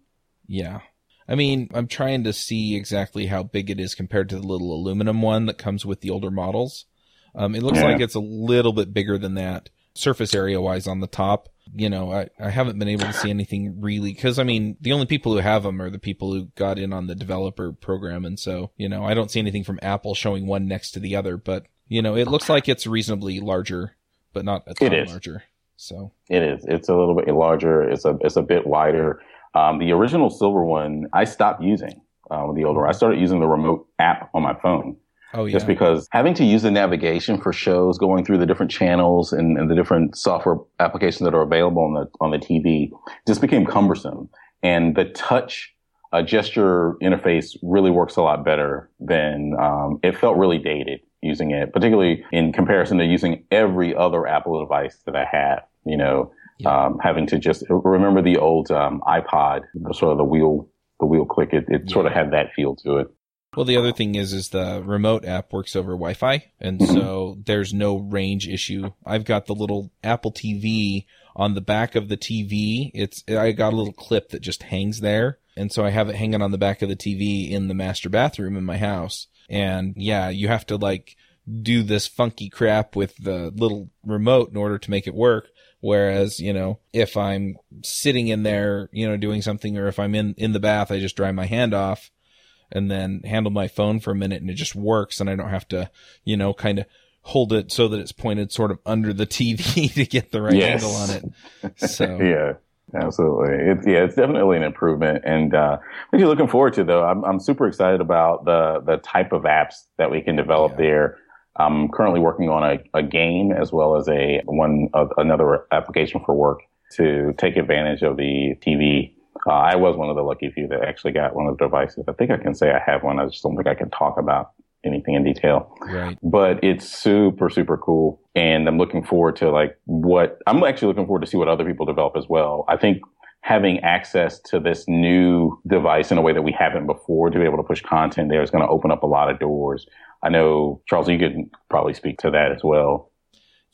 Yeah, I mean, I'm trying to see exactly how big it is compared to the little aluminum one that comes with the older models. Um, it looks yeah. like it's a little bit bigger than that surface area wise on the top. You know, I, I haven't been able to see anything really because I mean, the only people who have them are the people who got in on the developer program. And so, you know, I don't see anything from Apple showing one next to the other, but you know, it looks like it's reasonably larger, but not a ton larger. So it is. It's a little bit larger. It's a, it's a bit wider. Um, the original silver one, I stopped using uh, the older. I started using the remote app on my phone. Oh, yeah. Just because having to use the navigation for shows, going through the different channels and, and the different software applications that are available on the on the TV, just became cumbersome. And the touch uh, gesture interface really works a lot better than um, it felt really dated using it, particularly in comparison to using every other Apple device that I had. You know, yeah. um, having to just remember the old um, iPod, the sort of the wheel, the wheel click. It, it yeah. sort of had that feel to it. Well, the other thing is, is the remote app works over Wi-Fi, and mm-hmm. so there's no range issue. I've got the little Apple TV on the back of the TV. It's I got a little clip that just hangs there, and so I have it hanging on the back of the TV in the master bathroom in my house. And yeah, you have to like do this funky crap with the little remote in order to make it work. Whereas, you know, if I'm sitting in there, you know, doing something, or if I'm in, in the bath, I just dry my hand off and then handle my phone for a minute and it just works and I don't have to, you know, kind of hold it so that it's pointed sort of under the TV to get the right yes. angle on it. So yeah. Absolutely. It's, yeah, it's definitely an improvement. And, uh, what you're looking forward to though, I'm, I'm super excited about the, the type of apps that we can develop yeah. there. I'm currently working on a, a game as well as a one uh, another application for work to take advantage of the TV. Uh, I was one of the lucky few that actually got one of the devices. I think I can say I have one. I just don't think I can talk about anything in detail. Right. But it's super, super cool. And I'm looking forward to like what I'm actually looking forward to see what other people develop as well. I think having access to this new device in a way that we haven't before to be able to push content there is going to open up a lot of doors. I know Charles, you could probably speak to that as well.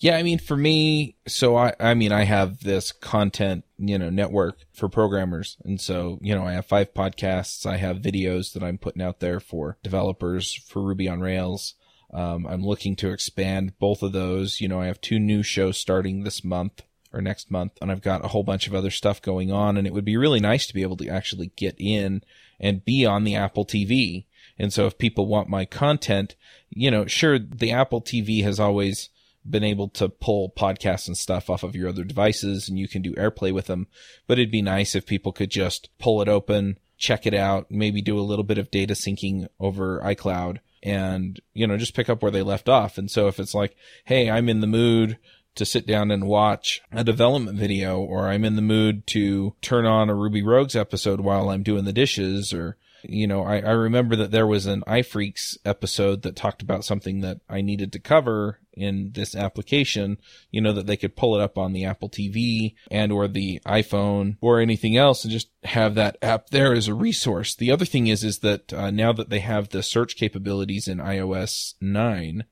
Yeah, I mean, for me, so I, I mean, I have this content, you know, network for programmers. And so, you know, I have five podcasts. I have videos that I'm putting out there for developers for Ruby on Rails. Um, I'm looking to expand both of those. You know, I have two new shows starting this month or next month, and I've got a whole bunch of other stuff going on. And it would be really nice to be able to actually get in and be on the Apple TV and so if people want my content, you know, sure, the Apple TV has always been able to pull podcasts and stuff off of your other devices and you can do AirPlay with them. But it'd be nice if people could just pull it open, check it out, maybe do a little bit of data syncing over iCloud and, you know, just pick up where they left off. And so if it's like, Hey, I'm in the mood to sit down and watch a development video or I'm in the mood to turn on a Ruby Rogues episode while I'm doing the dishes or You know, I, I remember that there was an iPhreaks episode that talked about something that I needed to cover in this application, you know, that they could pull it up on the Apple TV and or the iPhone or anything else and just have that app there as a resource. The other thing is, is that uh, now that they have the search capabilities in iOS 9,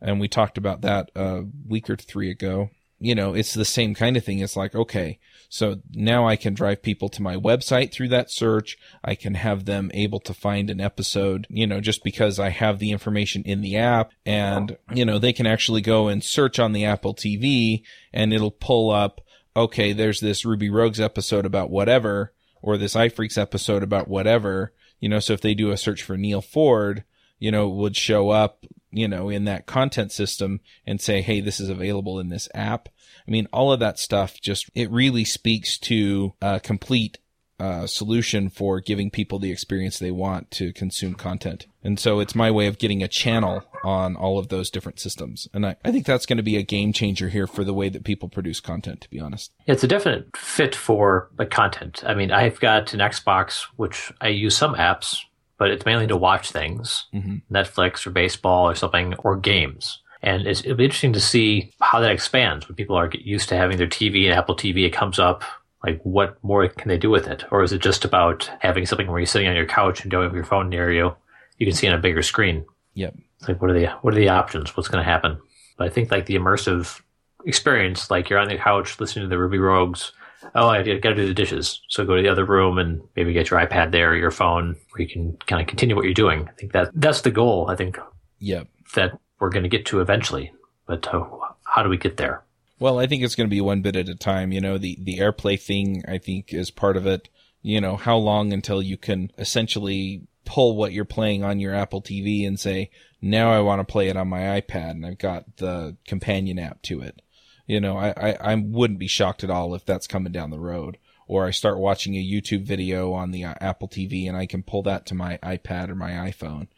and we talked about that a week or three ago, you know, it's the same kind of thing. It's like, okay, so now I can drive people to my website through that search. I can have them able to find an episode, you know, just because I have the information in the app and, you know, they can actually go and search on the Apple TV and it'll pull up, okay, there's this Ruby Rogues episode about whatever or this iPhreaks episode about whatever, you know, so if they do a search for Neal Ford, you know, would show up, you know, in that content system and say, Hey, this is available in this app. I mean, all of that stuff just, it really speaks to a complete uh, solution for giving people the experience they want to consume content. And so it's my way of getting a channel on all of those different systems. And I, I think that's going to be a game changer here for the way that people produce content, to be honest. It's a definite fit for the content. I mean, I've got an Xbox, which I use some apps but it's mainly to watch things, mm-hmm. Netflix or baseball or something, or games. And it'll be interesting to see how that expands when people are used to having their TV and Apple TV. It comes up like what more can they do with it, or is it just about having something where you're sitting on your couch and don't have your phone near you, you can see on a bigger screen. Yep. It's like what are the what are the options? What's going to happen? But I think like the immersive experience, like you're on the couch listening to the Ruby Rogues oh, I got to do the dishes. So go to the other room and maybe get your iPad there or your phone where you can kind of continue what you're doing. I think that that's the goal. I think. Yep. That we're going to get to eventually, but uh, how do we get there? Well, I think it's going to be one bit at a time. You know, the the AirPlay thing I think is part of it. You know, how long until you can essentially pull what you're playing on your Apple TV and say, now I want to play it on my iPad and I've got the companion app to it. You know, I, I, I wouldn't be shocked at all if that's coming down the road. Or I start watching a YouTube video on the uh, Apple TV and I can pull that to my iPad or my iPhone.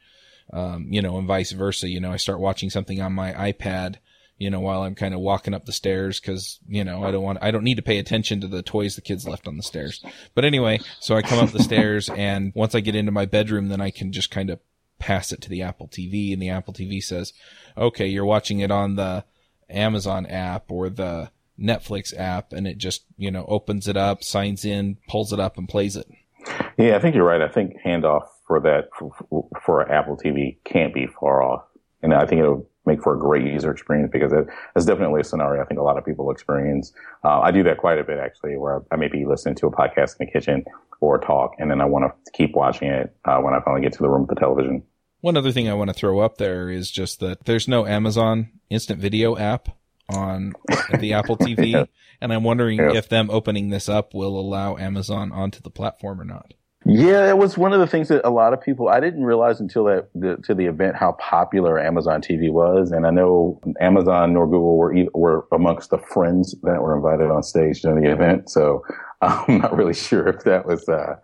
Um, you know, and vice versa. You know, I start watching something on my iPad, you know, while I'm kind of walking up the stairs because, you know, I don't want, I don't need to pay attention to the toys the kids left on the stairs. But anyway, so I come up the stairs and once I get into my bedroom, then I can just kind of pass it to the Apple TV and the Apple TV says, okay, you're watching it on the, Amazon app or the Netflix app and it just, you know, opens it up, signs in, pulls it up and plays it. Yeah, I think you're right. I think handoff for that for, for Apple TV can't be far off. And I think it'll make for a great user experience because it, it's definitely a scenario I think a lot of people experience. Uh, I do that quite a bit actually, where I may be listening to a podcast in the kitchen or a talk, and then I want to keep watching it uh, when I finally get to the room with the television. One other thing I want to throw up there is just that there's no Amazon instant video app on the Apple TV, and I'm wondering yeah. if them opening this up will allow Amazon onto the platform or not. Yeah, it was one of the things that a lot of people I didn't realize until that the, to the event how popular Amazon TV was, and I know Amazon nor Google were were amongst the friends that were invited on stage during the event. So I'm not really sure if that was uh,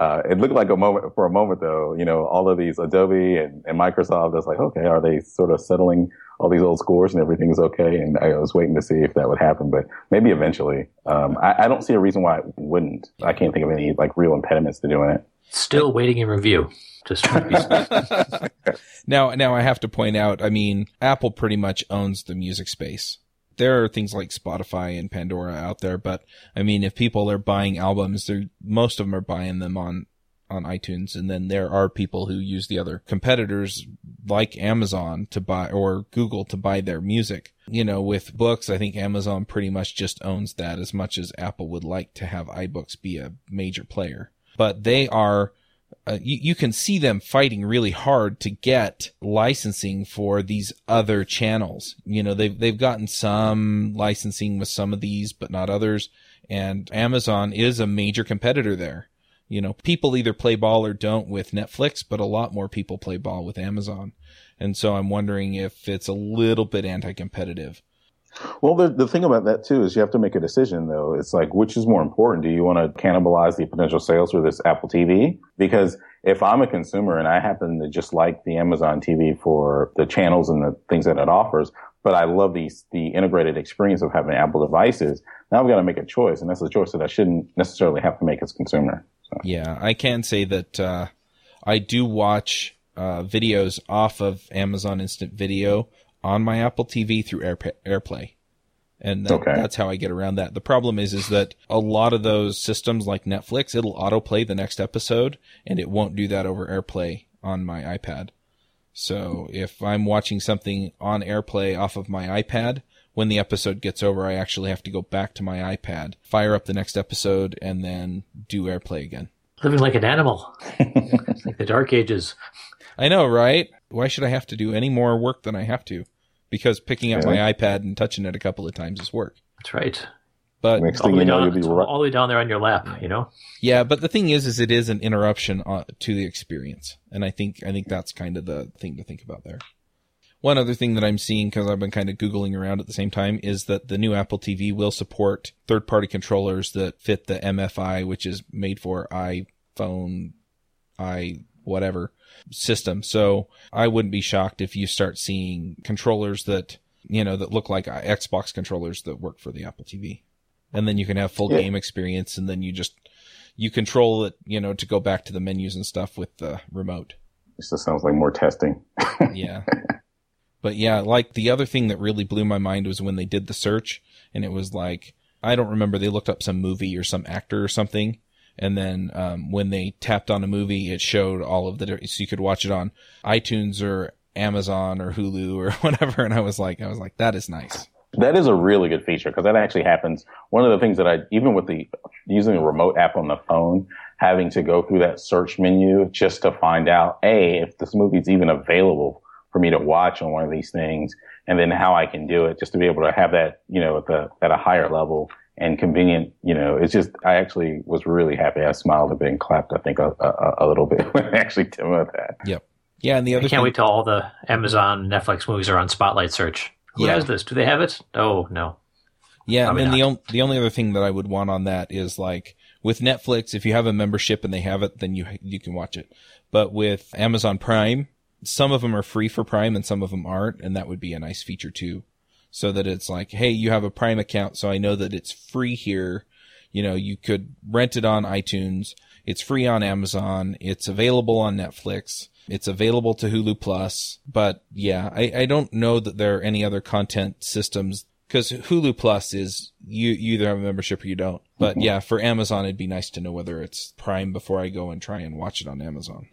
uh, it looked like a moment for a moment though, you know, all of these Adobe and, and Microsoft, it's like, okay, are they sort of settling all these old scores and everything's okay? And I was waiting to see if that would happen, but maybe eventually. Um, I, I, don't see a reason why it wouldn't. I can't think of any like real impediments to doing it. Still waiting in review. Just now, now I have to point out, I mean, Apple pretty much owns the music space there are things like Spotify and Pandora out there, but I mean, if people are buying albums, they're, most of them are buying them on, on iTunes. And then there are people who use the other competitors like Amazon to buy or Google to buy their music. You know, with books, I think Amazon pretty much just owns that as much as Apple would like to have iBooks be a major player. But they are uh, you, you can see them fighting really hard to get licensing for these other channels. You know, they've, they've gotten some licensing with some of these, but not others. And Amazon is a major competitor there. You know, people either play ball or don't with Netflix, but a lot more people play ball with Amazon. And so I'm wondering if it's a little bit anti-competitive. Well, the, the thing about that too is you have to make a decision though. It's like, which is more important? Do you want to cannibalize the potential sales for this Apple TV? Because if I'm a consumer and I happen to just like the Amazon TV for the channels and the things that it offers, but I love the, the integrated experience of having Apple devices, now I've got to make a choice. And that's a choice that I shouldn't necessarily have to make as a consumer. So. Yeah, I can say that, uh, I do watch uh, videos off of Amazon Instant Video on my Apple TV through Airpa- AirPlay. And that, Okay. that's how I get around that. The problem is, is that a lot of those systems like Netflix, it'll autoplay the next episode and it won't do that over AirPlay on my iPad. So if I'm watching something on AirPlay off of my iPad, when the episode gets over, I actually have to go back to my iPad, fire up the next episode, and then do AirPlay again. Living like an animal. it's like the dark ages. I know, right? Why should I have to do any more work than I have to? Because picking up Yeah. my iPad and touching it a couple of times is work. That's right. But Next All thing the, way you know, down, you'll be right. all the way down there on your lap, you know? yeah, but the thing is, is it is an interruption uh, to the experience, and I think I think that's kind of the thing to think about there. One other thing that I'm seeing because I've been kind of googling around at the same time is that the new Apple TV will support third-party controllers that fit the MFI, which is made for iPhone, i whatever system. So I wouldn't be shocked if you start seeing controllers that you know that look like uh, Xbox controllers that work for the Apple TV, and then you can have full Yeah. game experience, and then you just you control it, you know, to go back to the menus and stuff with the remote. This just sounds like more testing. Yeah. But yeah, like the other thing that really blew my mind was when they did the search and it was like, I don't remember, they looked up some movie or some actor or something. And then, um, when they tapped on a movie, it showed all of the, so you could watch it on iTunes or Amazon or Hulu or whatever. And I was like, I was like, that is nice. That is a really good feature because that actually happens. One of the things that I, even with the using a remote app on the phone, having to go through that search menu just to find out, A, if this movie's even available for me to watch on one of these things and then how I can do it just to be able to have that, you know, at the, at a higher level and convenient, you know, it's just, I actually was really happy. I smiled a bit and clapped, I think, a, a, a little bit when I actually did that. Yep. Yeah. And the I other can't thing, wait till all the Amazon, Netflix movies are on Spotlight search. Who Yeah. has this? Do they have it? Oh, no. Yeah, and Probably then the on, the only other thing that I would want on that is like with Netflix, if you have a membership and they have it, then you you can watch it. But with Amazon Prime, some of them are free for Prime and some of them aren't, and that would be a nice feature too. So that it's like, hey, you have a Prime account, so I know that it's free here. You know, you could rent it on iTunes. It's free on Amazon. It's available on Netflix. It's available to Hulu Plus. But yeah, I, I don't know that there are any other content systems because Hulu Plus is you, you either have a membership or you don't. But mm-hmm. yeah, for Amazon, it'd be nice to know whether it's Prime before I go and try and watch it on Amazon.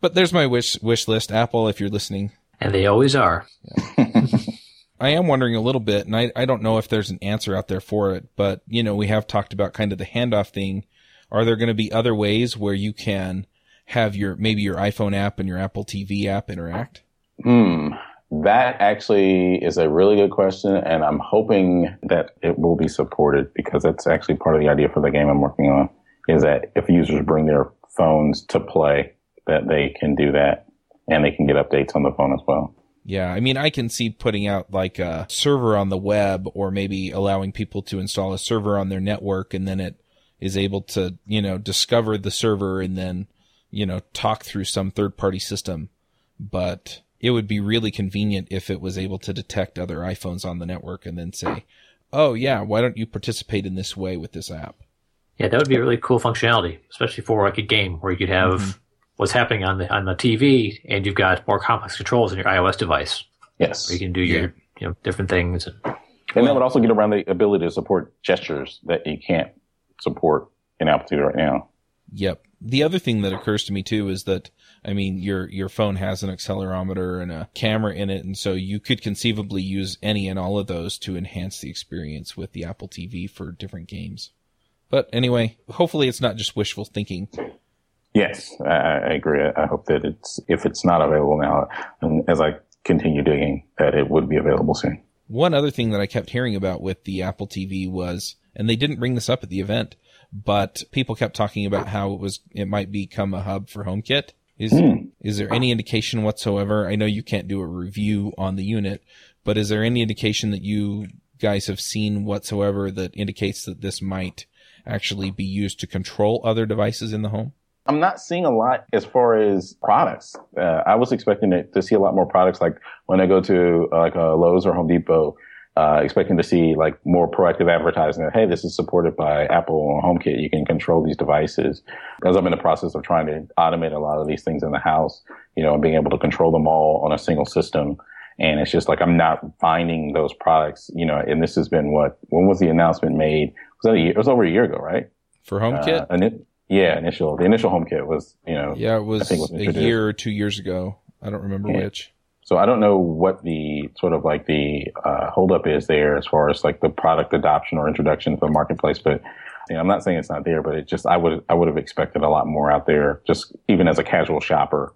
But there's my wish wish list, Apple, if you're listening. And they always are. I am wondering a little bit, and I, I don't know if there's an answer out there for it, but you know, we have talked about kind of the handoff thing. Are there going to be other ways where you can have your maybe your iPhone app and your Apple TV app interact? Hmm. That actually is a really good question, and I'm hoping that it will be supported because that's actually part of the idea for the game I'm working on. Is that if users bring their phones to play, that they can do that, and they can get updates on the phone as well. Yeah, I mean, I can see putting out like a server on the web or maybe allowing people to install a server on their network and then it is able to, you know, discover the server and then, you know, talk through some third party system. But it would be really convenient if it was able to detect other iPhones on the network and then say, oh, yeah, why don't you participate in this way with this app? Yeah, that would be a really cool functionality, especially for like a game where you could have Mm-hmm. What's happening on the on the TV, and you've got more complex controls in your iOS device, Yes, where you can do your you know different things. And, and that would also get around the ability to support gestures that you can't support in Apple TV right now. Yep. The other thing that occurs to me too is that I mean your your phone has an accelerometer and a camera in it, and so you could conceivably use any and all of those to enhance the experience with the Apple TV for different games. But anyway, hopefully it's not just wishful thinking. Yes, I, I agree. I hope that it's if it's not available now, and as I continue digging, that it would be available soon. One other thing that I kept hearing about with the Apple TV was, and they didn't bring this up at the event, but people kept talking about how it was, it might become a hub for HomeKit. Is, hmm. is there any indication whatsoever? I know you can't do a review on the unit, but is there any indication that you guys have seen whatsoever that indicates that this might actually be used to control other devices in the home? I'm not seeing a lot as far as products. Uh, I was expecting to, to see a lot more products like when I go to uh, like a Lowe's or Home Depot uh, expecting to see like more proactive advertising that, hey, this is supported by Apple or HomeKit. You can control these devices. Because I'm in the process of trying to automate a lot of these things in the house, you know, and being able to control them all on a single system. And it's just like, I'm not finding those products, you know, and this has been what, when was the announcement made? Was that a year? It was over a year ago, right? For HomeKit? Uh, and it, yeah, initial, the initial HomeKit was, you know, yeah, it was, I think was a year or two years ago. I don't remember Yeah. which. So I don't know what the sort of like the uh, holdup is there as far as like the product adoption or introduction to the marketplace. But you know, I'm not saying it's not there, but it just I would I would have expected a lot more out there, just even as a casual shopper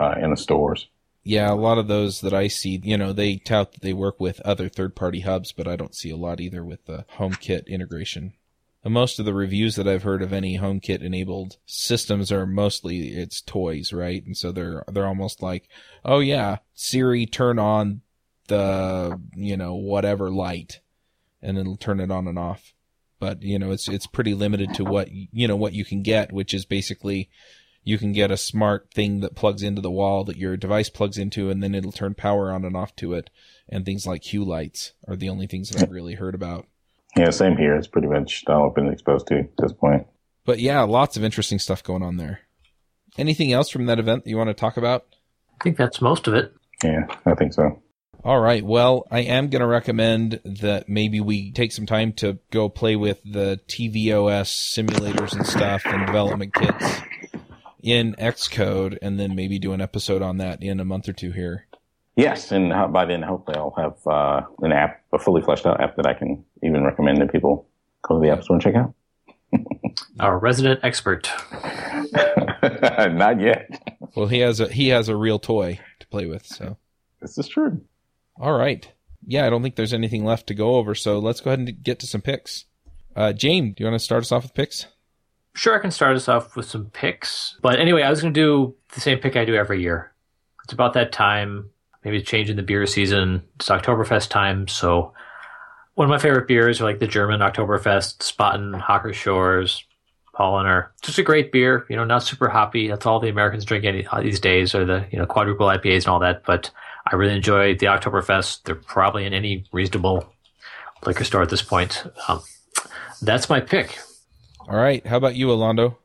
uh, in the stores. Yeah, a lot of those that I see, you know, they tout that they work with other third party hubs, but I don't see a lot either with the HomeKit integration. And most of the reviews that I've heard of any HomeKit enabled systems are mostly it's toys, right? And so they're they're almost like, oh yeah, Siri, turn on the you know whatever light, and it'll turn it on and off. But you know, it's it's pretty limited to what you know what you can get, which is basically you can get a smart thing that plugs into the wall that your device plugs into, and then it'll turn power on and off to it. And things like Hue lights are the only things that I've really heard about. Yeah, same here. It's pretty much all I've been exposed to at this point. But yeah, lots of interesting stuff going on there. Anything else from that event that you want to talk about? I think that's most of it. Yeah, I think so. All right. Well, I am going to recommend that maybe we take some time to go play with the tvOS simulators and stuff and development kits in Xcode and then maybe do an episode on that in a month or two here. Yes, and by then hopefully I'll have uh, an app, a fully fleshed out app that I can even recommend that people go to the App Store and check out. Our resident expert. Not yet. Well, he has a he has a real toy to play with, so This is true. All right. Yeah, I don't think there's anything left to go over, so let's go ahead and get to some picks. Uh, James, do you want to start us off with picks? Sure, I can start us off with some picks. But anyway, I was going to do the same pick I do every year. It's about that time, maybe changing the beer season. It's Oktoberfest time, so one of my favorite beers are like the German Oktoberfest, Spaten, Hacker-Pschorr, Paulaner. Just a great beer, you know, not super hoppy. That's all the Americans drink any, these days, or the you know quadruple IPAs and all that. But I really enjoy the Oktoberfest. They're probably in any reasonable liquor store at this point. Um, that's my pick. All right. How about you, Alondo?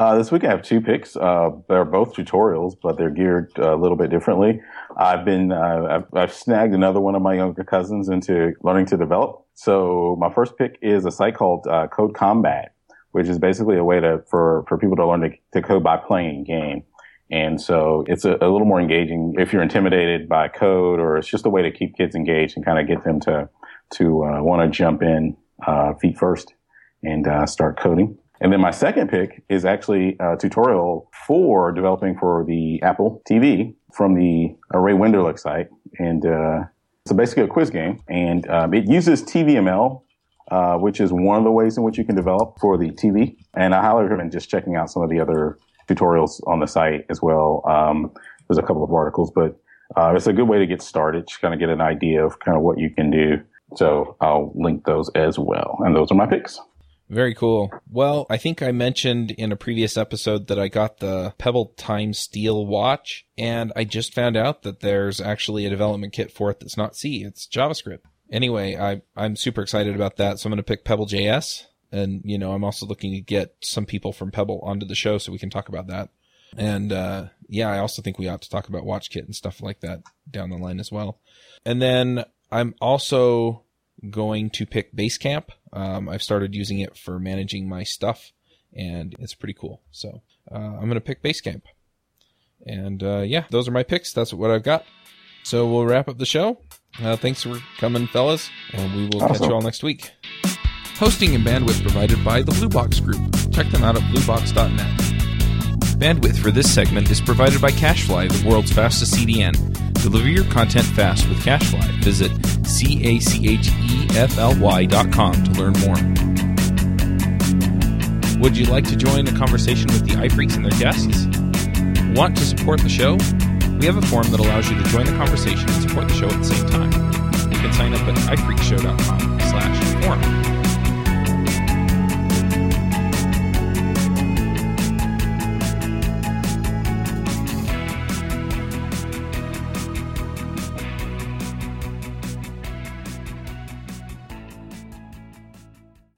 Uh, this week I have two picks. Uh, they're both tutorials, but they're geared uh, a little bit differently. I've been, uh, I've, I've snagged another one of my younger cousins into learning to develop. So my first pick is a site called uh, CodeCombat, which is basically a way to, for, for people to learn to, to code by playing a game. And so it's a, a little more engaging if you're intimidated by code or it's just a way to keep kids engaged and kind of get them to, to, uh, want to jump in, uh, feet first and, uh, start coding. And then my second pick is actually a tutorial for developing for the Apple TV from the Ray Wenderlich site. And, uh, it's basically a quiz game and, um, it uses TVML, uh, which is one of the ways in which you can develop for the TV. And I highly recommend just checking out some of the other tutorials on the site as well. Um, there's a couple of articles, but, uh, it's a good way to get started, just kind of get an idea of kind of what you can do. So I'll link those as well. And those are my picks. Very cool. Well, I think I mentioned in a previous episode that I got the Pebble Time Steel watch, and I just found out that there's actually a development kit for it that's not C, it's JavaScript. Anyway, I, I'm super excited about that, so I'm going to pick Pebble.js. And, you know, I'm also looking to get some people from Pebble onto the show so we can talk about that. And, uh, yeah, I also think we ought to talk about WatchKit and stuff like that down the line as well. And then I'm also going to pick Basecamp. Um, I've started using it for managing my stuff, and it's pretty cool. So uh, I'm going to pick Basecamp. And uh, yeah, those are my picks. That's what I've got. So we'll wrap up the show. Uh, thanks for coming, fellas, and we will catch you all next week. Hosting and bandwidth provided by the Blue Box Group. Check them out at bluebox.net. Bandwidth for this segment is provided by CacheFly, the world's fastest CDN. Deliver your content fast with CacheFly. Visit E com to learn more. Would you like to join a conversation with the iPhreaks and their guests? Want to support the show? We have a form that allows you to join the conversation and support the show at the same time. You can sign up at iphreaksshow.com slash forum.